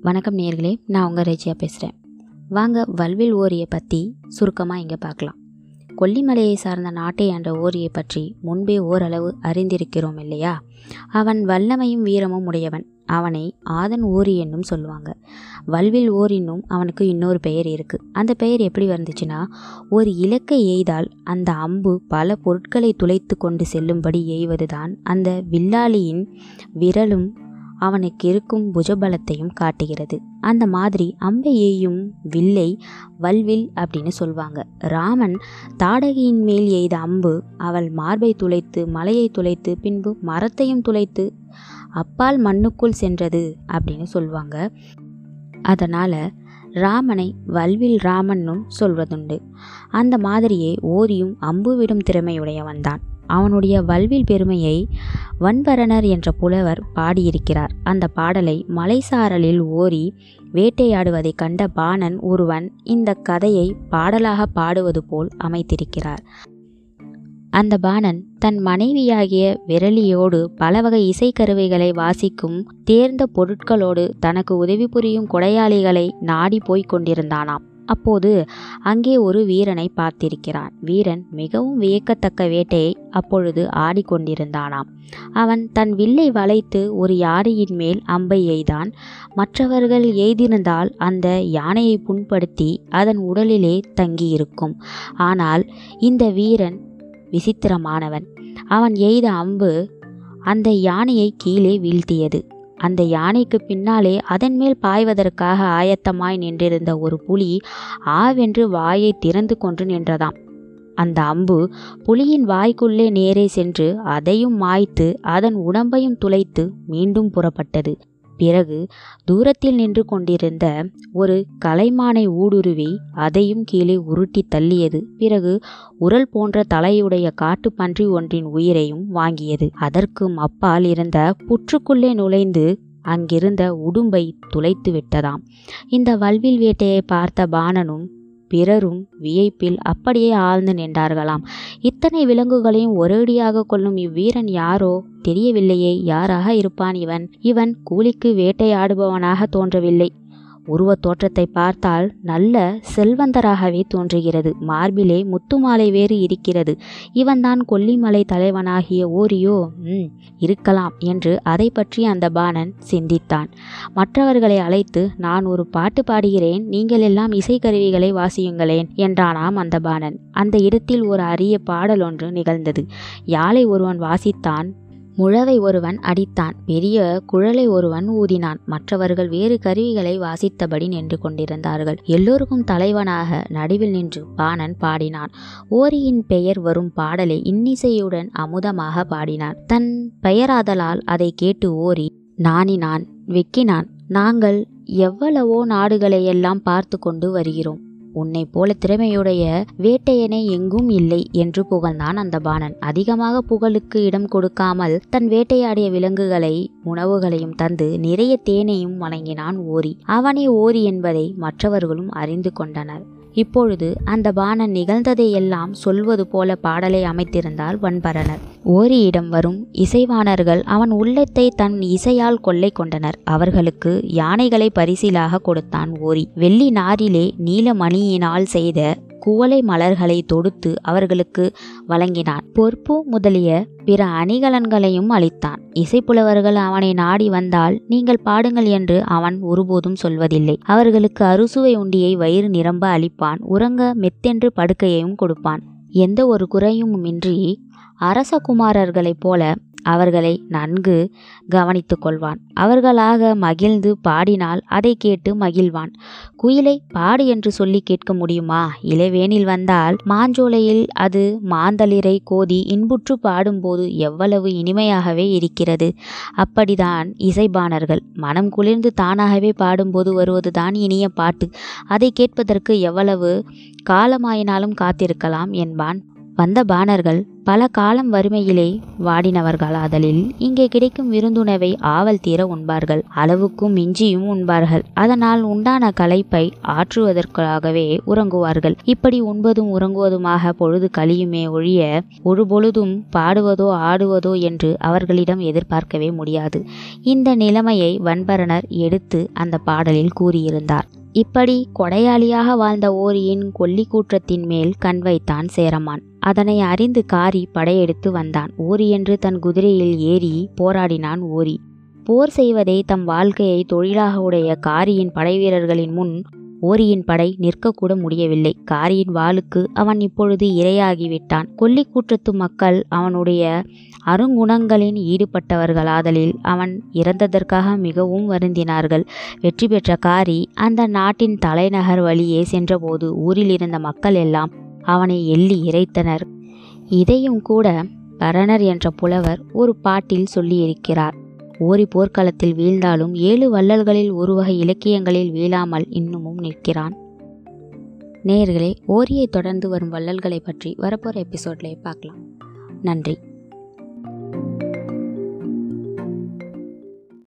வணக்கம் நேர்களே நான் உங்கள் ரேச்சியா பேசுகிறேன் வாங்க வல்வில் ஓரியை பற்றி சுருக்கமாக இங்கே பார்க்கலாம். கொல்லிமலையை சார்ந்த நாட்டை ஆண்ட ஓரியை பற்றி முன்பே ஓரளவு அறிந்திருக்கிறோம் இல்லையா? அவன் வல்லமையும் வீரமும் உடையவன். அவனை ஆதன் ஓரி என்னும் சொல்லுவாங்க. வல்வில் ஓரின்னும் அவனுக்கு இன்னொரு பெயர் இருக்குது அந்த பெயர் எப்படி வந்துச்சுன்னா ஒரு இலக்கை எய்தால் அந்த அம்பு பல பொருட்களை துளைத்து கொண்டு செல்லும்படி எய்வதுதான் அந்த வில்லாளியின் விரலும் அவனுக்கு இருக்கும் புஜபலத்தையும் காட்டுகிறது. அந்த மாதிரி அம்பையேயும் வில்லை வல்வில் அப்படின்னு சொல்வாங்க. ராமன் தாடகையின் மேல் எய்த அம்பு அவள் மார்பை துளைத்து மலையை துளைத்து பின்பு மரத்தையும் துளைத்து அப்பால் மண்ணுக்குள் சென்றது அப்படின்னு சொல்வாங்க. அதனால் ராமனை வல்வில் ராமன்னும் சொல்வதுண்டு. அந்த மாதிரியே ஓரியும் அம்பு விடும் திறமையுடையவன்தான். அவனுடைய வல்வில் பெருமையை வன்பரணர் என்ற புலவர் பாடியிருக்கிறார். அந்த பாடலை மலைசாரலில் ஓரி வேட்டையாடுவதை கண்ட பாணன் ஒருவன் இந்த கதையை பாடலாக பாடுவது போல் அமைத்திருக்கிறார். அந்த பாணன் தன் மனைவியாகிய விரலியோடு பல வகை இசைக்கருவிகளை வாசிக்கும் தேர்ந்த பொருட்களோடு தனக்கு உதவி புரியும் கொடையாளிகளை நாடி போய்க் கொண்டிருந்தானாம். அப்போது அங்கே ஒரு வீரனை பார்த்திருக்கிறான். வீரன் மிகவும் வியக்கத்தக்க வேட்டையை அப்பொழுது ஆடிக்கொண்டிருந்தானாம். அவன் தன் வில்லை வளைத்து ஒரு யானையின் மேல் அம்பை எய்தான். மற்றவர்கள் எய்திருந்தால் அந்த யானையை புண்படுத்தி அதன் உடலிலே தங்கியிருக்கும். ஆனால் இந்த வீரன் விசித்திரமானவன். அவன் எய்த அம்பு அந்த யானையை கீழே வீழ்த்தியது. அந்த யானைக்கு பின்னாலே அதன் மேல் பாய்வதற்காக ஆயத்தமாய் நின்றிருந்த ஒரு புலி ஆவென்று வாயை திறந்து கொண்டு நின்றதாம். அந்த அம்பு புலியின் வாய்க்குள்ளே நேரே சென்று அதையும் மாய்த்து அதன் உடம்பையும் துளைத்து மீண்டும் புறப்பட்டது. பிறகு தூரத்தில் நின்று கொண்டிருந்த ஒரு கலைமானை ஊடுருவி அதையும் கீழே உருட்டி தள்ளியது. பிறகு உரல் போன்ற தலையுடைய காட்டுப்பன்றி ஒன்றின் உயிரையும் வாங்கியது. அதற்கும் அப்பால் இருந்த புற்றுக்குள்ளே நுழைந்து அங்கிருந்த உடும்பை துளைத்து விட்டதாம். இந்த வல்வில் வேட்டையை பார்த்த பாணனும் பிறரும் வியப்பில் அப்படியே ஆழ்ந்து நின்றார்களாம். இத்தனை விலங்குகளையும் ஒரேடியாக கொள்ளும் இவ்வீரன் யாரோ தெரியவில்லையே யாராக இருப்பான் இவன்? இவன் கூலிக்கு வேட்டையாடுபவனாக தோன்றவில்லை. உருவத் தோற்றத்தை பார்த்தால் நல்ல செல்வந்தராகவே தோன்றுகிறது. மார்பிலே முத்துமாலை வேறு இருக்கிறது. இவன்தான் கொல்லிமலை தலைவனாகிய ஓரியோ ம் இருக்கலாம் என்று அதை பற்றி அந்த பாணன் சிந்தித்தான். மற்றவர்களை அழைத்து நான் ஒரு பாட்டு பாடுகிறேன் நீங்கள் எல்லாம் இசைக்கருவிகளை வாசியுங்களேன் என்றானாம் அந்த பாணன். அந்த இடத்தில் ஒரு அரிய பாடல் ஒன்று நிகழ்ந்தது. யாழை ஒருவன் வாசித்தான் முழவை ஒருவன் அடித்தான். பெரிய குழலை ஒருவன் ஊதினான். மற்றவர்கள் வேறு கருவிகளை வாசித்தபடி நின்று கொண்டிருந்தார்கள். எல்லோருக்கும் தலைவனாக நடுவில் நின்று பாணன் பாடினான். ஓரியின் பெயர் வரும் பாடலை இன்னிசையுடன் அமுதமாக பாடினான். தன் பெயராதலால் அதை கேட்டு ஓரி நாணினான் வெக்கினான். நாங்கள் எவ்வளவோ நாடுகளையெல்லாம் பார்த்து கொண்டு வருகிறோம். உன்னை போல திறமையுடைய வேட்டையனை எங்கும் இல்லை என்று புகழ்ந்தான் அந்த பாணன். அதிகமாக புகழுக்கு இடம் கொடுக்காமல் தன் வேட்டையாடிய விலங்குகளை உணவுகளையும் தந்து நிறைய தேனையும் வழங்கினான் ஓரி. அவனே ஓரி என்பதை மற்றவர்களும் அறிந்து கொண்டனர். இப்பொழுது அந்த பாணன் நிகழ்ந்ததையெல்லாம் சொல்வது போல பாடலை அமைத்திருந்தால் வன்பரணர். ஓரியிடம் வரும் இசைவாணர்கள் அவன் உள்ளத்தை தன் இசையால் கொள்ளை கொண்டனர். அவர்களுக்கு யானைகளை பரிசிலாக கொடுத்தான் ஓரி. வெள்ளி நாரிலே நீலமணியினால் செய்த குவளை மலர்களை தொடுத்து அவர்களுக்கு வழங்கினான். பொறுப்பு முதலிய பிற அணிகலன்களையும் அளித்தான். இசைப்புலவர்கள் அவனை நாடி வந்தால் நீங்கள் பாடுங்கள் என்று அவன் ஒருபோதும் சொல்வதில்லை. அவர்களுக்கு அறுசுவை உண்டியை வயிறு நிரம்ப அளிப்பான். உறங்க மெத்தென்று படுக்கையையும் கொடுப்பான். எந்த ஒரு குறையும் இன்றி அரசகுமாரர்களைப் போல அவர்களை நன்கு கவனித்து கொள்வான் அவர்களாக மகிழ்ந்து பாடினால் அதை கேட்டு மகிழ்வான். குயிலை பாடு என்று சொல்லி கேட்க முடியுமா? இளவேனில் வந்தால் மாஞ்சோலையில் அது மாந்தளிரை கோதி இன்புற்று பாடும்போது எவ்வளவு இனிமையாகவே இருக்கிறது. அப்படிதான் இசைபாணர்கள். மனம் குளிர்ந்து தானாகவே பாடும்போது வருவதுதான் இனிய பாட்டு. அதை கேட்பதற்கு எவ்வளவு காலமாயினாலும் காத்திருக்கலாம் என்பான். வந்த பாணர்கள் பல காலம் வறுமையிலே வாடினவர்களாதலில் இங்கே கிடைக்கும் விருந்துணவை ஆவல் தீர உண்பார்கள் அளவுக்கும் மிஞ்சியும் உண்பார்கள். அதனால் உண்டான களைப்பை ஆற்றுவதற்காகவே உறங்குவார்கள். இப்படி உண்பதும் உறங்குவதுமாக பொழுது கழியுமே ஒழிய ஒரு பொழுதும் பாடுவதோ ஆடுவதோ என்று அவர்களிடம் எதிர்பார்க்கவே முடியாது. இந்த நிலைமையை வன்பரணர் எடுத்து அந்த பாடலில் கூறியிருந்தார். இப்படி கொடையாளியாக வாழ்ந்த ஓரியின் கொல்லி கூற்றத்தின் மேல் கண் வைத்தான் சேரமான். அதனை அறிந்து காரி படையெடுத்து வந்தான். ஓரி என்று தன் குதிரையில் ஏறி போராடினான் ஓரி. போர் செய்வதை தம் வாழ்க்கையை தொழிலாக உடைய காரியின் படைவீரர்களின் முன் ஓரியின் படை நிற்கக்கூட முடியவில்லை. காரியின் வாளுக்கு அவன் இப்பொழுது இரையாகிவிட்டான். கொல்லிக்கூற்றத்து மக்கள் அவனுடைய அருங்குணங்களின் ஈடுபட்டவர்களாதலில் அவன் இறந்ததற்காக மிகவும் வருந்தினார்கள். வெற்றி பெற்ற காரி அந்த நாட்டின் தலைநகர் வழியே சென்றபோது ஊரில் இருந்த மக்கள் எல்லாம் அவனை எள்ளி இறைத்தனர். இதையும் கூட பரணர் என்ற புலவர் ஒரு பாட்டில் சொல்லியிருக்கிறார். ஓரி போர்க்களத்தில் வீழ்ந்தாலும் ஏழு வள்ளல்களில் ஒரு வகை இலக்கியங்களில் வீழாமல் இன்னமும் நிற்கிறான். நேர்களே ஓரியை தொடர்ந்து வரும் வள்ளல்களை பற்றி வரப்போகிற எபிசோட்லேயே பார்க்கலாம். நன்றி.